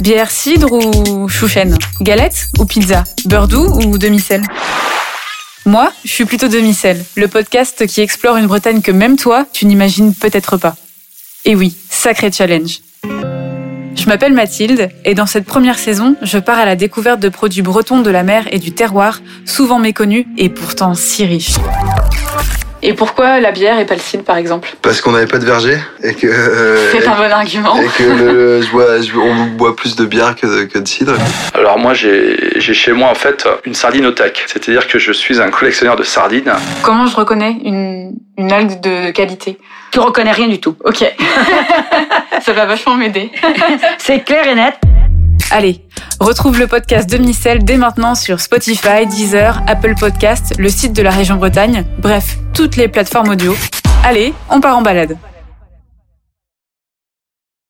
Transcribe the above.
Bière cidre ou chouchen? Galette ou pizza? Beurre doux ou demi-sel? Moi, je suis plutôt demi-sel, le podcast qui explore une Bretagne que même toi, tu n'imagines peut-être pas. Et oui, sacré challenge. Je m'appelle Mathilde et dans cette première saison, je pars à la découverte de produits bretons de la mer et du terroir, souvent méconnus et pourtant si riches. Et pourquoi la bière et pas le cidre par exemple Parce qu'on n'avait pas de verger et que. euh, C'est un bon argument. et que le- je bois- je- on boit plus de bière que de, que de cidre. Alors moi j'ai j'ai chez moi en fait une sardinothèque, c'est-à-dire que je suis un collectionneur de sardines. Comment je reconnais une, une algue de qualité Tu reconnais rien du tout. Ok. Ça va vachement m'aider. C'est clair et net. Allez, retrouve le podcast Demi-Sel dès maintenant sur Spotify, Deezer, Apple Podcast, le site de la région Bretagne, bref, toutes les plateformes audio. Allez, on part en balade.